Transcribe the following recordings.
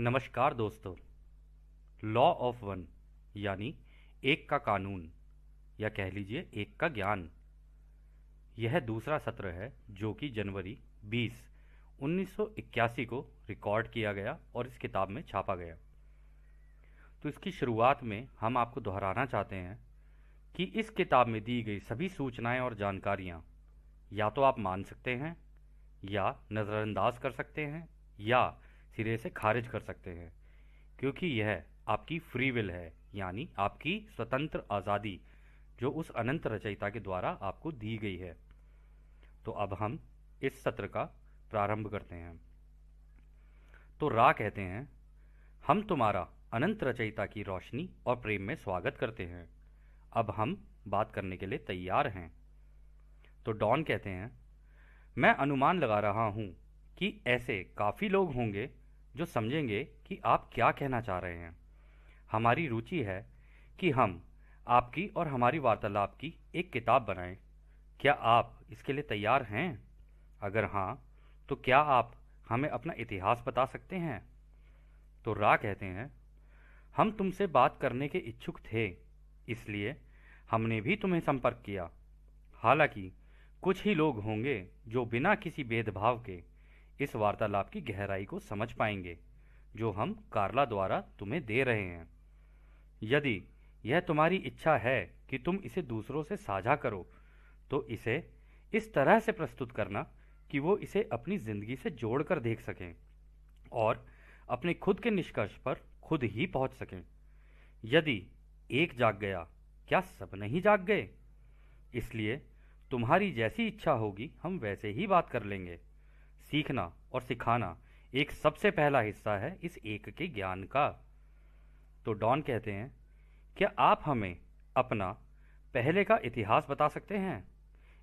नमस्कार दोस्तों। Law of one यानी एक का कानून, या कह लीजिए एक का ज्ञान। यह दूसरा सत्र है जो कि जनवरी 20 1981 को रिकॉर्ड किया गया और इस किताब में छापा गया। तो इसकी शुरुआत में हम आपको दोहराना चाहते हैं कि इस किताब में दी गई सभी सूचनाएँ और जानकारियाँ या तो आप मान सकते हैं या नज़रअंदाज कर सकते हैं या सिरे से खारिज कर सकते हैं, क्योंकि यह आपकी फ्री विल है, यानी आपकी स्वतंत्र आज़ादी, जो उस अनंत रचयिता के द्वारा आपको दी गई है। तो अब हम इस सत्र का प्रारंभ करते हैं। तो रा कहते हैं, हम तुम्हारा अनंत रचयिता की रोशनी और प्रेम में स्वागत करते हैं। अब हम बात करने के लिए तैयार हैं। तो डॉन कहते हैं, मैं अनुमान लगा रहा हूँ कि ऐसे काफ़ी लोग होंगे जो समझेंगे कि आप क्या कहना चाह रहे हैं। हमारी रुचि है कि हम आपकी और हमारी वार्तालाप की एक किताब बनाएँ। क्या आप इसके लिए तैयार हैं? अगर हाँ तो क्या आप हमें अपना इतिहास बता सकते हैं? तो रा कहते हैं, हम तुमसे बात करने के इच्छुक थे, इसलिए हमने भी तुम्हें संपर्क किया। हालाँकि कुछ ही लोग होंगे जो बिना किसी भेदभाव के इस वार्तालाप की गहराई को समझ पाएँगे, जो हम कार्ला द्वारा तुम्हें दे रहे हैं। यदि यह तुम्हारी इच्छा है कि तुम इसे दूसरों से साझा करो तो इसे इस तरह से प्रस्तुत करना कि वो इसे अपनी ज़िंदगी से जोड़कर देख सकें और अपने खुद के निष्कर्ष पर खुद ही पहुँच सकें। यदि एक जाग गया, क्या सब नहीं जाग गए? इसलिए तुम्हारी जैसी इच्छा होगी, हम वैसे ही बात कर लेंगे। सीखना और सिखाना एक सबसे पहला हिस्सा है इस एक के ज्ञान का। तो डॉन कहते हैं, क्या आप हमें अपना पहले का इतिहास बता सकते हैं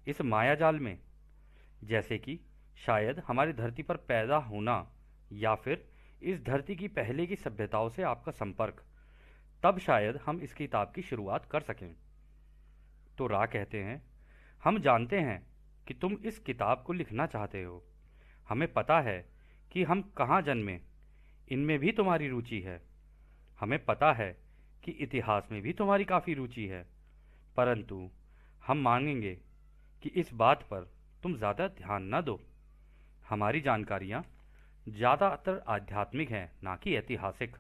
इस मायाजाल में? जैसे कि शायद हमारी धरती पर पैदा होना या फिर इस धरती की पहले की सभ्यताओं से आपका संपर्क। तब शायद हम इस किताब की शुरुआत कर सकें। तो रा कहते हैं, हम जानते हैं कि तुम इस किताब को लिखना चाहते हो। हमें पता है कि हम कहाँ जन्मे। इनमें भी तुम्हारी रुचि है। हमें पता है कि इतिहास में भी तुम्हारी काफ़ी रुचि है। परंतु हम मांगेंगे कि इस बात पर तुम ज़्यादा ध्यान न दो। हमारी जानकारियाँ ज़्यादातर आध्यात्मिक हैं, ना कि ऐतिहासिक।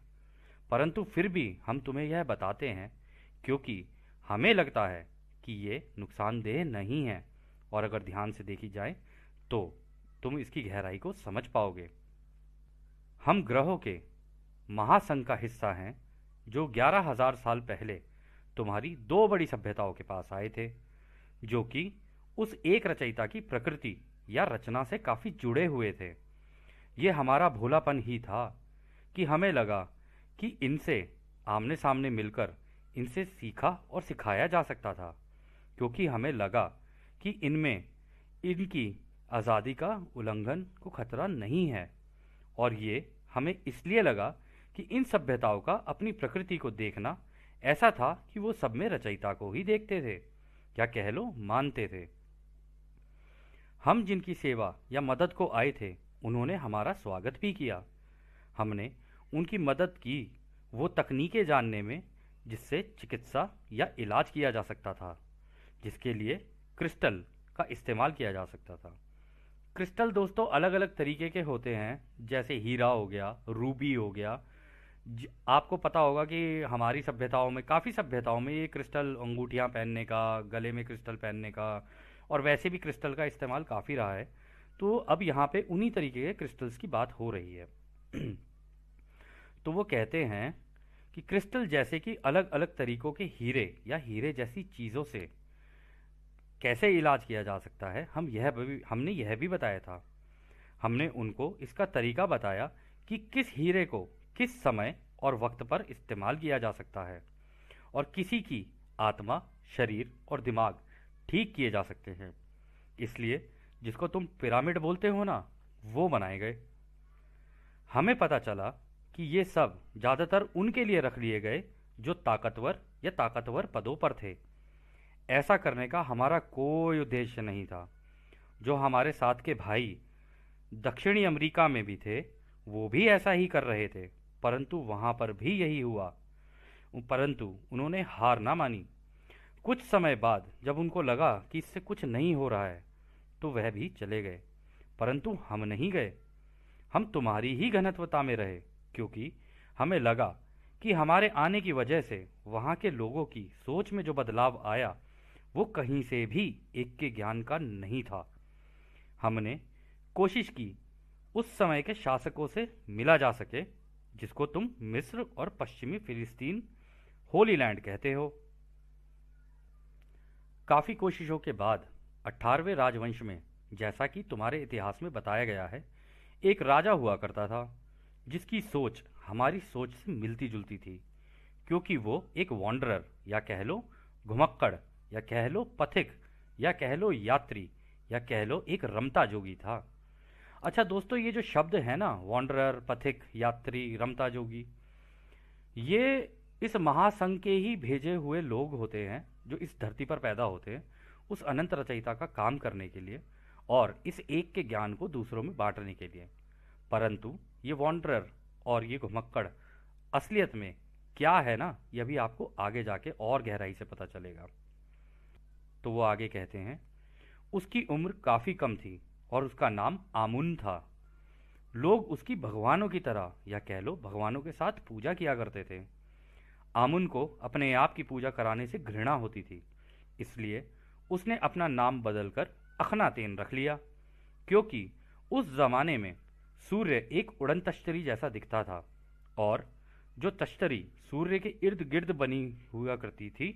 परंतु फिर भी हम तुम्हें यह बताते हैं, क्योंकि हमें लगता है कि ये नुकसानदेह नहीं है। और अगर ध्यान से देखी जाए तो तुम इसकी गहराई को समझ पाओगे। हम ग्रहों के महासंघ का हिस्सा हैं, जो ग्यारह हज़ार साल पहले तुम्हारी दो बड़ी सभ्यताओं के पास आए थे, जो कि उस एक रचयिता की प्रकृति या रचना से काफ़ी जुड़े हुए थे। ये हमारा भोलापन ही था कि हमें लगा कि इनसे आमने सामने मिलकर इनसे सीखा और सिखाया जा सकता था, क्योंकि हमें लगा कि इनमें इनकी आज़ादी का उल्लंघन को खतरा नहीं है। और ये हमें इसलिए लगा कि इन सभ्यताओं का अपनी प्रकृति को देखना ऐसा था कि वो सब में रचयिता को ही देखते थे, या कह लो मानते थे। हम जिनकी सेवा या मदद को आए थे, उन्होंने हमारा स्वागत भी किया। हमने उनकी मदद की वो तकनीकें जानने में जिससे चिकित्सा या इलाज किया जा सकता था, जिसके लिए क्रिस्टल का इस्तेमाल किया जा सकता था। क्रिस्टल दोस्तों अलग अलग तरीके के होते हैं, जैसे हीरा हो गया, रूबी हो गया। आपको पता होगा कि हमारी सभ्यताओं में, काफ़ी सभ्यताओं में ये क्रिस्टल अंगूठियाँ पहनने का, गले में क्रिस्टल पहनने का, और वैसे भी क्रिस्टल का इस्तेमाल काफ़ी रहा है। तो अब यहाँ पे उन्हीं तरीके के क्रिस्टल्स की बात हो रही है। तो वो कहते हैं कि क्रिस्टल जैसे कि अलग अलग तरीकों के हीरे या हीरे जैसी चीज़ों से कैसे इलाज किया जा सकता है, हम यह भी, हमने यह भी बताया था। हमने उनको इसका तरीका बताया कि किस हीरे को किस समय और वक्त पर इस्तेमाल किया जा सकता है और किसी की आत्मा, शरीर और दिमाग ठीक किए जा सकते हैं। इसलिए जिसको तुम पिरामिड बोलते हो ना, वो बनाए गए। हमें पता चला कि ये सब ज़्यादातर उनके लिए रख लिए गए जो ताकतवर या ताकतवर पदों पर थे। ऐसा करने का हमारा कोई उद्देश्य नहीं था। जो हमारे साथ के भाई दक्षिणी अमेरिका में भी थे, वो भी ऐसा ही कर रहे थे, परंतु वहाँ पर भी यही हुआ। परंतु उन्होंने हार ना मानी। कुछ समय बाद जब उनको लगा कि इससे कुछ नहीं हो रहा है तो वह भी चले गए। परंतु हम नहीं गए। हम तुम्हारी ही घनत्वता में रहे, क्योंकि हमें लगा कि हमारे आने की वजह से वहाँ के लोगों की सोच में जो बदलाव आया वो कहीं से भी एक के ज्ञान का नहीं था। हमने कोशिश की उस समय के शासकों से मिला जा सके, जिसको तुम मिस्र और पश्चिमी फिलिस्तीन होली लैंड कहते हो। काफ़ी कोशिशों के बाद अठारहवें राजवंश में, जैसा कि तुम्हारे इतिहास में बताया गया है, एक राजा हुआ करता था, जिसकी सोच हमारी सोच से मिलती जुलती थी, क्योंकि वो एक वॉन्डरर या कह लो, घुमक्कड़ या कह लो पथिक, या कह लो यात्री, या कह लो एक रमता जोगी था। अच्छा दोस्तों, ये जो शब्द है ना वॉन्डरर पथिक, यात्री, रमता जोगी, ये इस महासंघ के ही भेजे हुए लोग होते हैं, जो इस धरती पर पैदा होते हैं, उस अनंत रचयिता का काम करने के लिए और इस एक के ज्ञान को दूसरों में बांटने के लिए। परंतु ये वॉन्डरर और ये घुमक्कड़, असलियत में क्या है ना यह भी आपको आगे जाके और गहराई से पता चलेगा। तो वो आगे कहते हैं, उसकी उम्र काफ़ी कम थी और उसका नाम आमुन था। लोग उसकी भगवानों की तरह, या कह लो भगवानों के साथ पूजा किया करते थे। आमुन को अपने आप की पूजा कराने से घृणा होती थी, इसलिए उसने अपना नाम बदलकर अखनातेन रख लिया, क्योंकि उस जमाने में सूर्य एक उड़न तश्तरी जैसा दिखता था और जो तश्तरी सूर्य के इर्द गिर्द बनी हुआ करती थी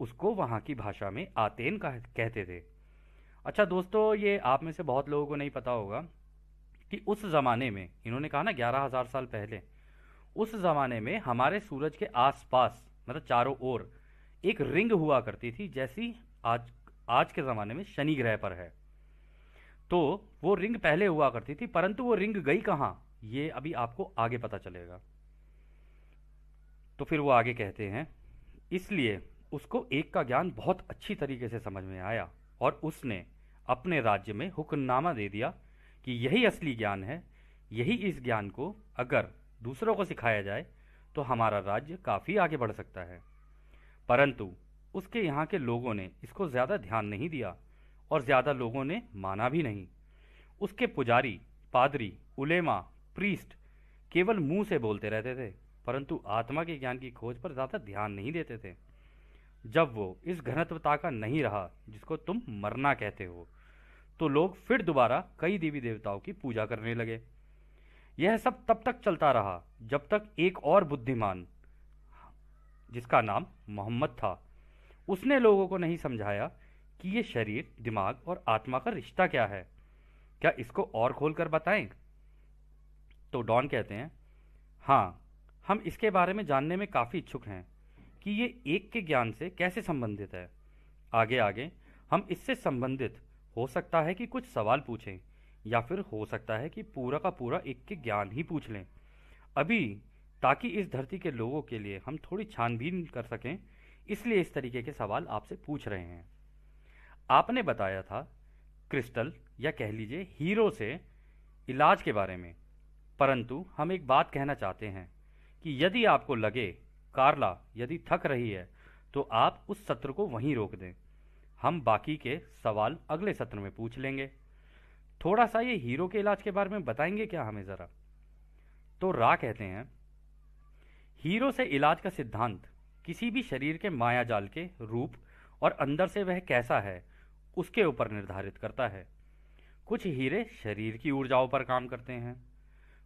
उसको वहाँ की भाषा में आतेन कह, कहते थे। अच्छा दोस्तों, ये आप में से बहुत लोगों को नहीं पता होगा कि उस ज़माने में, इन्होंने कहा ना ग्यारह हज़ार साल पहले, उस ज़माने में हमारे सूरज के आसपास मतलब चारों ओर, एक रिंग हुआ करती थी, जैसी आज आज के ज़माने में शनि ग्रह पर है। तो वो रिंग पहले हुआ करती थी, परंतु वो रिंग गई कहाँ, ये अभी आपको आगे पता चलेगा। तो फिर वो आगे कहते हैं, इसलिए उसको एक का ज्ञान बहुत अच्छी तरीके से समझ में आया और उसने अपने राज्य में हुक्मनामा दे दिया कि यही असली ज्ञान है, यही इस ज्ञान को अगर दूसरों को सिखाया जाए तो हमारा राज्य काफ़ी आगे बढ़ सकता है। परंतु उसके यहाँ के लोगों ने इसको ज़्यादा ध्यान नहीं दिया और ज़्यादा लोगों ने माना भी नहीं। उसके पुजारी, पादरी, उलेमा, प्रीस्ट केवल मुँह से बोलते रहते थे, परंतु आत्मा के ज्ञान की खोज पर ज़्यादा ध्यान नहीं देते थे। जब वो इस घनत्वता का नहीं रहा, जिसको तुम मरना कहते हो तो लोग फिर दोबारा कई देवी देवताओं की पूजा करने लगे। यह सब तब तक चलता रहा, जब तक एक और बुद्धिमान, जिसका नाम मोहम्मद था, उसने लोगों को नहीं समझाया कि यह शरीर, दिमाग और आत्मा का रिश्ता क्या है। क्या इसको और खोलकर बताएँ? तो डॉन कहते हैं हाँ हम इसके बारे में जानने में काफ़ी इच्छुक हैं। कि ये एक के ज्ञान से कैसे संबंधित है? आगे आगे, हम इससे संबंधित हो सकता है कि कुछ सवाल पूछें, या फिर हो सकता है कि पूरा का पूरा एक के ज्ञान ही पूछ लें। अभी, ताकि इस धरती के लोगों के लिए हम थोड़ी छानबीन कर सकें, इसलिए इस तरीके के सवाल आपसे पूछ रहे हैं। आपने बताया था, क्रिस्टल, या कह लीजिए हीरो से इलाज के बारे में। परंतु, हम एक बात कहना चाहते हैं कि यदि आपको लगे कार्ला यदि थक रही है तो आप उस सत्र को वहीं रोक दें। हम बाकी के सवाल अगले सत्र में पूछ लेंगे। थोड़ा सा ये हीरो के इलाज के बारे में बताएँगे क्या हमें ज़रा? तो रा कहते हैं, हीरो से इलाज का सिद्धांत, किसी भी शरीर के माया जाल के रूप और अंदर से वह कैसा है, उसके ऊपर निर्धारित करता है। कुछ हीरे शरीर की ऊर्जाओं पर काम करते हैं,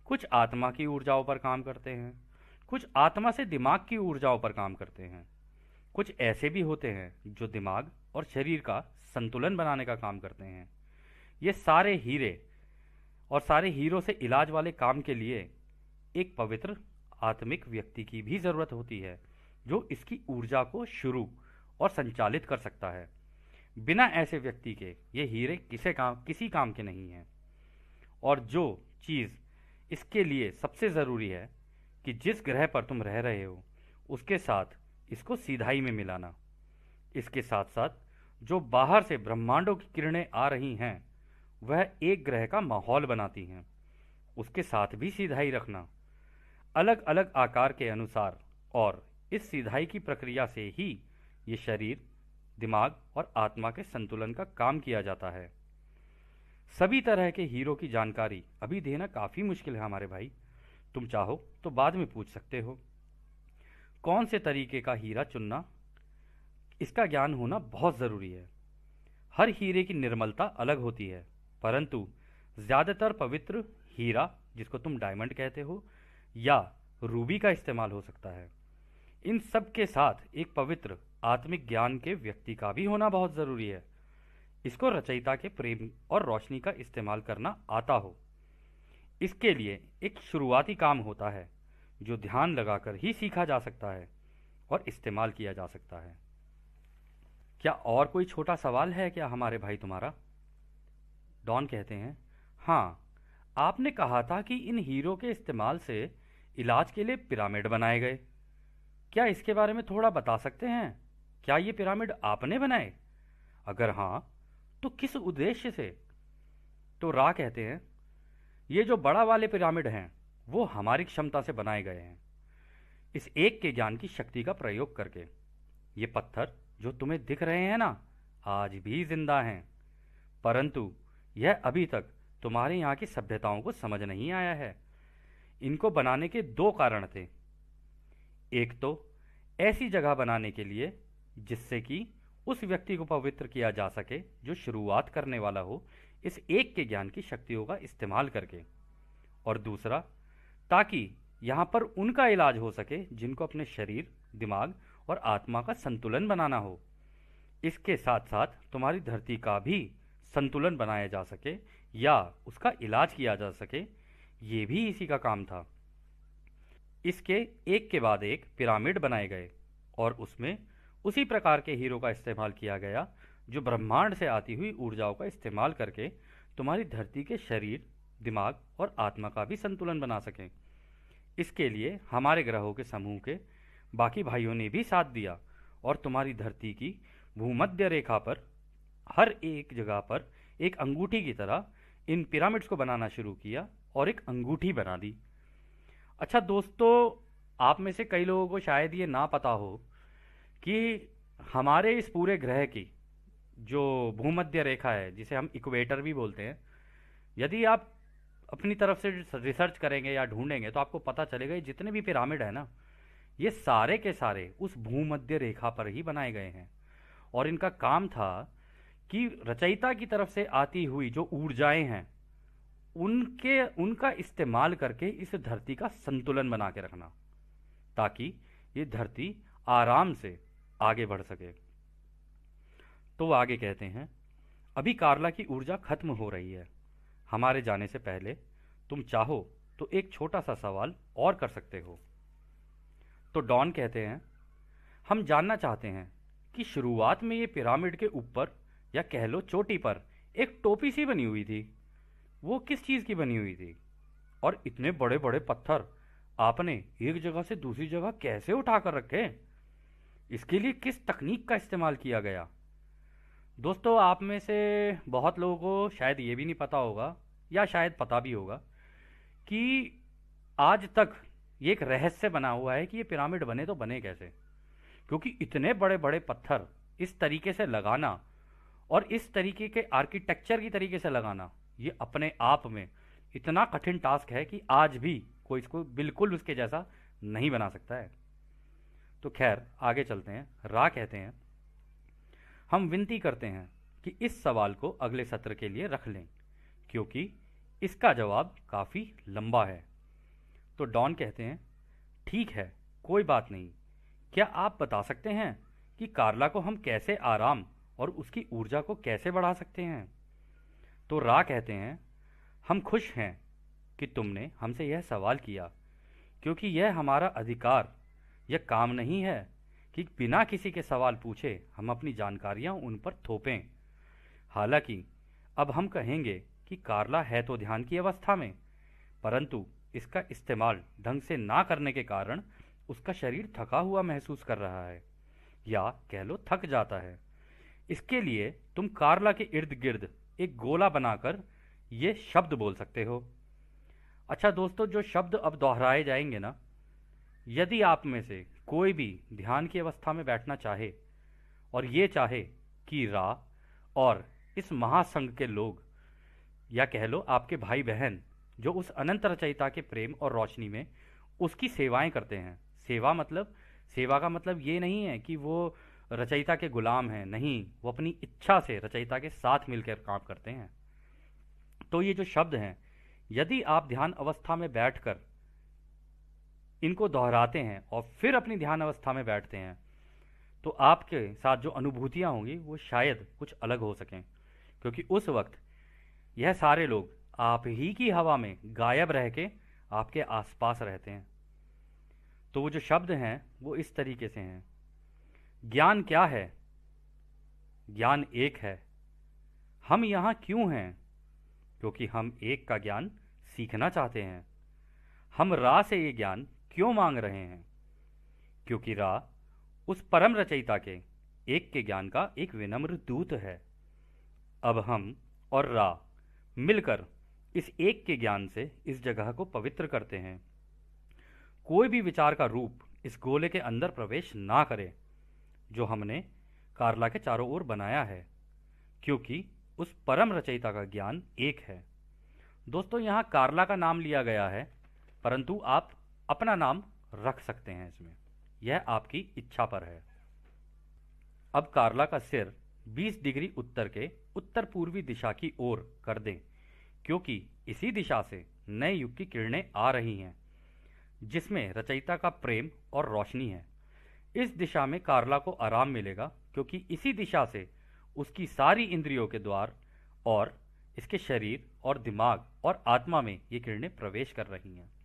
कुछ आत्मा की ऊर्जाओं पर काम करते हैं कुछ आत्मा से दिमाग की ऊर्जाओं पर काम करते हैं। कुछ ऐसे भी होते हैं जो दिमाग और शरीर का संतुलन बनाने का काम करते हैं। ये सारे हीरे और सारे हीरो से इलाज वाले काम के लिए एक पवित्र आत्मिक व्यक्ति की भी ज़रूरत होती है, जो इसकी ऊर्जा को शुरू और संचालित कर सकता है। बिना ऐसे व्यक्ति के ये हीरे किसे काम, किसी काम के नहीं हैं। और जो चीज़ इसके लिए सबसे ज़रूरी है कि जिस ग्रह पर तुम रह रहे हो, उसके साथ इसको सीधाई में मिलाना। इसके साथ साथ जो बाहर से ब्रह्मांडों की किरणें आ रही हैं, वह एक ग्रह का माहौल बनाती हैं। उसके साथ भी सीधाई रखना। अलग अलग आकार के अनुसार और इस सीधाई की प्रक्रिया से ही ये शरीर, दिमाग और आत्मा के संतुलन का काम किया जाता है। सभी तरह के हीरो की जानकारी अभी देना काफ़ी मुश्किल है हमारे भाई। तुम चाहो तो बाद में पूछ सकते हो। कौन से तरीके का हीरा चुनना? इसका ज्ञान होना बहुत ज़रूरी है। हर हीरे की निर्मलता अलग होती है, परंतु ज़्यादातर पवित्र हीरा, जिसको तुम डायमंड कहते हो, या रूबी का इस्तेमाल हो सकता है। इन सब के साथ एक पवित्र आत्मिक ज्ञान के व्यक्ति का भी होना बहुत ज़रूरी है। इसको रचयिता के प्रेम और रोशनी का इस्तेमाल करना आता हो। इसके लिए एक शुरुआती काम होता है, जो ध्यान लगाकर ही सीखा जा सकता है और इस्तेमाल किया जा सकता है। क्या और कोई छोटा सवाल है क्या हमारे भाई तुम्हारा? डॉन कहते हैं हाँ आपने कहा था कि इन हीरो के इस्तेमाल से इलाज के लिए पिरामिड बनाए गए। क्या इसके बारे में थोड़ा बता सकते हैं? क्या ये पिरामिड आपने बनाए? अगर हाँ तो किस उद्देश्य से? तो रा कहते हैं ये जो बड़ा वाले पिरामिड हैं, वो हमारी क्षमता से बनाए गए हैं। इस एक के ज्ञान की शक्ति का प्रयोग करके। ये पत्थर जो तुम्हें दिख रहे हैं ना, आज भी ज़िंदा हैं। परंतु यह अभी तक तुम्हारे यहाँ की सभ्यताओं को समझ नहीं आया है। इनको बनाने के दो कारण थे। एक तो ऐसी जगह बनाने के लिए, जिससे कि उस व्यक्ति को पवित्र किया जा सके जो शुरुआत करने वाला हो इस एक के ज्ञान की शक्तियों का इस्तेमाल करके। और दूसरा, ताकि यहाँ पर उनका इलाज हो सके जिनको अपने शरीर, दिमाग और आत्मा का संतुलन बनाना हो। इसके साथ साथ तुम्हारी धरती का भी संतुलन बनाया जा सके या उसका इलाज किया जा सके, ये भी इसी का काम था। इसके एक के बाद एक पिरामिड बनाए गए और उसमें उसी प्रकार के हीरो का इस्तेमाल किया गया जो ब्रह्मांड से आती हुई ऊर्जाओं का इस्तेमाल करके तुम्हारी धरती के शरीर, दिमाग और आत्मा का भी संतुलन बना सकें। इसके लिए हमारे ग्रहों के समूह के बाकी भाइयों ने भी साथ दिया और तुम्हारी धरती की भूमध्य रेखा पर, हर एक जगह पर एक अंगूठी की तरह इन पिरामिड्स को बनाना शुरू किया और एक अंगूठी बना दी। अच्छा दोस्तों, आप में से कई लोगों को शायद ये ना पता हो कि हमारे इस पूरे ग्रह की जो भूमध्य रेखा है, जिसे हम इक्वेटर भी बोलते हैं, यदि आप अपनी तरफ़ से रिसर्च करेंगे या ढूंढेंगे तो आपको पता चलेगा ये जितने भी पिरामिड है ना, ये सारे के सारे उस भूमध्य रेखा पर ही बनाए गए हैं। और इनका काम था कि रचयिता की तरफ़ से आती हुई जो ऊर्जाएँ हैं, उनके, उनका इस्तेमाल करके इस धरती का संतुलन बना के रखना, ताकि ये धरती आराम से आगे बढ़ सके। तो वो आगे कहते हैं, अभी कार्ला की ऊर्जा खत्म हो रही है। हमारे जाने से पहले तुम चाहो तो एक छोटा सा सवाल और कर सकते हो। तो डॉन कहते हैं, हम जानना चाहते हैं कि शुरुआत में ये पिरामिड के ऊपर या कह लो चोटी पर एक टोपी सी बनी हुई थी। वो किस चीज़ की बनी हुई थी? और इतने बड़े बड़े पत्थर आपने एक जगह से दूसरी जगह कैसे उठा कर रखे? इसके लिए किस तकनीक का इस्तेमाल किया गया? दोस्तों, आप में से बहुत लोगों को शायद ये भी नहीं पता होगा, या शायद पता भी होगा, कि आज तक ये एक रहस्य बना हुआ है कि ये पिरामिड बने तो बने कैसे? क्योंकि इतने बड़े बड़े पत्थर इस तरीके से लगाना और इस तरीके के आर्किटेक्चर की तरीके से लगाना, ये अपने आप में इतना कठिन टास्क है कि आज भी कोई इसको बिल्कुल उसके जैसा नहीं बना सकता है। तो खैर, आगे चलते हैं। रा कहते हैं। हम विनती करते हैं कि इस सवाल को अगले सत्र के लिए रख लें, क्योंकि इसका जवाब काफ़ी लंबा है। तो डॉन कहते हैं, ठीक है, कोई बात नहीं। क्या आप बता सकते हैं कि कार्ला को हम कैसे आराम और उसकी ऊर्जा को कैसे बढ़ा सकते हैं? तो रा कहते हैं, हम खुश हैं कि तुमने हमसे यह सवाल किया, क्योंकि यह हमारा अधिकार, यह काम नहीं है। कि बिना किसी के सवाल पूछे हम अपनी जानकारियाँ उन पर थोपें। हालाँकि, अब हम कहेंगे कि कारला है तो ध्यान की अवस्था में, परंतु इसका इस्तेमाल ढंग से ना करने के कारण उसका शरीर थका हुआ महसूस कर रहा है, या कह लो थक जाता है। इसके लिए तुम कारला के इर्द गिर्द एक गोला बनाकर ये शब्द बोल सकते हो। अच्छा दोस्तों, जो शब्द अब दोहराए जाएँगे ना यदि आप में से कोई भी ध्यान की अवस्था में बैठना चाहे और ये चाहे कि रा और इस महासंघ के लोग या कह लो आपके भाई बहन जो उस अनंत रचयिता के प्रेम और रोशनी में उसकी सेवाएँ करते हैं। सेवा मतलब सेवा का मतलब ये नहीं है कि वो रचयिता के गुलाम हैं, नहीं, वो अपनी इच्छा से रचयिता के साथ मिलकर काम करते हैं। तो ये जो शब्द हैं, यदि आप ध्यान अवस्था में बैठकर इनको दोहराते हैं और फिर अपनी ध्यान अवस्था में बैठते हैं। तो आपके साथ जो अनुभूतियाँ होंगी, वो शायद कुछ अलग हो सकें। क्योंकि उस वक्त यह सारे लोग आप ही की हवा में गायब रह के आपके आसपास रहते हैं। तो वो जो शब्द हैं, वो इस तरीके से हैं। ज्ञान क्या है? ज्ञान एक है। हम यहाँ क्यों हैं? क्योंकि हम एक का ज्ञान सीखना चाहते हैं। हम रा से ये ज्ञान क्यों मांग रहे हैं? क्योंकि रा उस परम रचयिता के, एक के ज्ञान का एक विनम्र दूत है। अब हम और रा मिलकर इस एक के ज्ञान से इस जगह को पवित्र करते हैं। कोई भी विचार का रूप इस गोले के अंदर प्रवेश ना करे, जो हमने कारला के चारों ओर बनाया है, क्योंकि उस परम रचयिता का ज्ञान एक है। दोस्तों, यहाँ कारला का नाम लिया गया है, परंतु आप अपना नाम रख सकते हैं इसमें। यह आपकी इच्छा पर है। अब कारला का सिर 20 डिग्री उत्तर के उत्तर पूर्वी दिशा की ओर कर दें, क्योंकि इसी दिशा से नए युग की किरणें आ रही हैं, जिसमें रचयिता का प्रेम और रोशनी है। इस दिशा में कारला को आराम मिलेगा, क्योंकि इसी दिशा से उसकी सारी इंद्रियों के द्वार और इसके शरीर और दिमाग और आत्मा में ये किरणें प्रवेश कर रही हैं।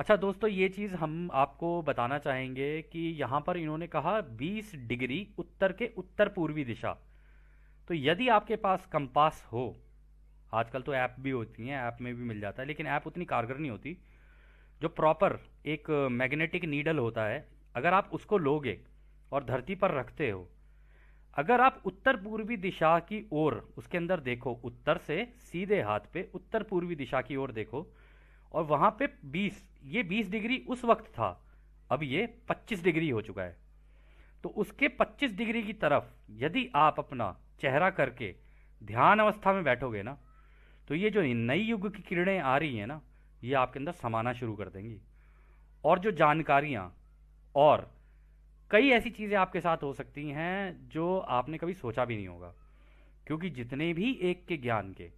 अच्छा दोस्तों, ये चीज़ हम आपको बताना चाहेंगे कि यहाँ पर इन्होंने कहा 20 डिग्री उत्तर के उत्तर पूर्वी दिशा। तो यदि आपके पास कंपास हो, आजकल तो ऐप भी होती हैं, ऐप में भी मिल जाता है, लेकिन ऐप उतनी कारगर नहीं होती, जो प्रॉपर एक मैग्नेटिक नीडल होता है, अगर आप उसको लोगे और धरती पर रखते हो, अगर आप उत्तर पूर्वी दिशा की ओर उसके अंदर देखो, उत्तर से सीधे हाथ पे उत्तर पूर्वी दिशा की ओर देखो और वहाँ पे 20 ये 20 डिग्री उस वक्त था। अब ये 25 डिग्री हो चुका है। तो उसके 25 डिग्री की तरफ़ यदि आप अपना चेहरा करके ध्यान अवस्था में बैठोगे ना तो ये जो नई युग की किरणें आ रही हैं ना, ये आपके अंदर समाना शुरू कर देंगी। और जो जानकारियाँ और कई ऐसी चीज़ें आपके साथ हो सकती हैं जो आपने कभी सोचा भी नहीं होगा। क्योंकि जितने भी एक के ज्ञान के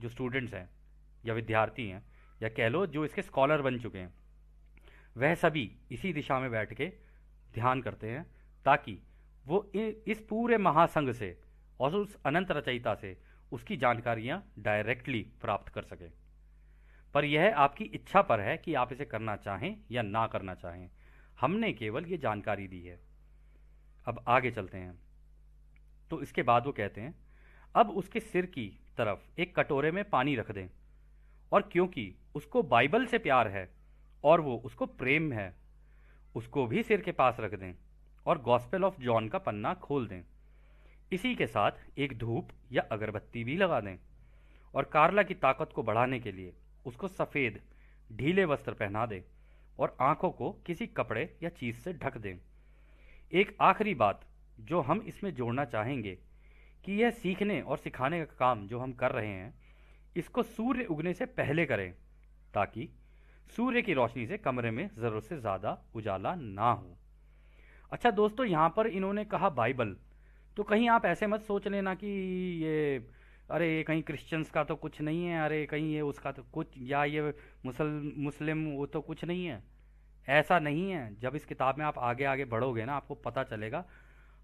जो स्टूडेंट्स हैं या विद्यार्थी हैं या कह लो, जो इसके स्कॉलर बन चुके हैं। वह सभी इसी दिशा में बैठ के ध्यान करते हैं, ताकि वो इस पूरे महासंघ से और उस अनंत रचयिता से उसकी जानकारियाँ डायरेक्टली प्राप्त कर सके। पर यह आपकी इच्छा पर है कि आप इसे करना चाहें या ना करना चाहें। हमने केवल ये जानकारी दी है। अब आगे चलते हैं। तो इसके बाद वो कहते हैं, अब उसके सिर की तरफ़ एक कटोरे में पानी रख दें। और क्योंकि उसको बाइबल से प्यार है और वो उसको प्रेम है, उसको भी सिर के पास रख दें और गॉस्पेल ऑफ़ जॉन का पन्ना खोल दें। इसी के साथ एक धूप या अगरबत्ती भी लगा दें और कारला की ताकत को बढ़ाने के लिए उसको सफ़ेद, ढीले वस्त्र पहना दें और आँखों को किसी कपड़े या चीज़ से ढक दें। एक आखिरी बात जो हम इसमें जोड़ना चाहेंगे कि यह सीखने और सिखाने का काम जो हम कर रहे हैं इसको सूर्य उगने से पहले करें, ताकि सूर्य की रोशनी से कमरे में ज़रूरत से ज़्यादा उजाला ना हो। अच्छा दोस्तों, यहाँ पर इन्होंने कहा बाइबल। तो कहीं आप ऐसे मत सोच लेना कि ये, अरे ये कहीं क्रिश्चियंस का तो कुछ नहीं है, अरे कहीं ये उसका तो कुछ, या ये मुसल, मुस्लिम वो तो कुछ नहीं है। ऐसा नहीं है। जब इस किताब में आप आगे आगे बढ़ोगे ना, आपको पता चलेगा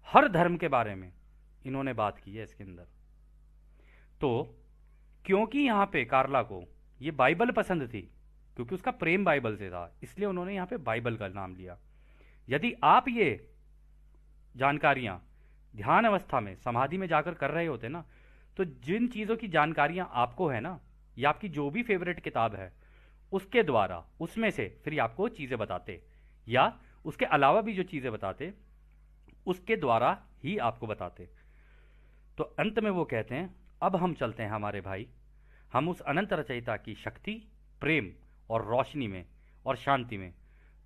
हर धर्म के बारे में इन्होंने बात की है इसके अंदर। तो क्योंकि यहाँ पे कार्ला को ये बाइबल पसंद थी, क्योंकि उसका प्रेम बाइबल से था, इसलिए उन्होंने यहाँ पे बाइबल का नाम लिया। यदि आप ये जानकारियाँ ध्यान अवस्था में, समाधि में जाकर कर रहे होते ना तो जिन चीज़ों की जानकारियाँ आपको है ना, या आपकी जो भी फेवरेट किताब है, उसके द्वारा, उसमें से फिर आपको चीज़ें बताते, या उसके अलावा भी जो चीज़ें बताते, उसके द्वारा ही आपको बताते। तो अंत में वो कहते हैं अब हम चलते हैं हमारे भाई। हम उस अनंत रचयिता की शक्ति, प्रेम और रोशनी में और शांति में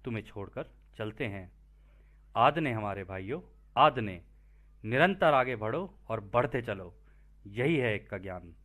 तुम्हें छोड़कर चलते हैं। आद ने हमारे भाइयों आद ने निरंतर आगे बढ़ो और बढ़ते चलो। यही है एक का ज्ञान।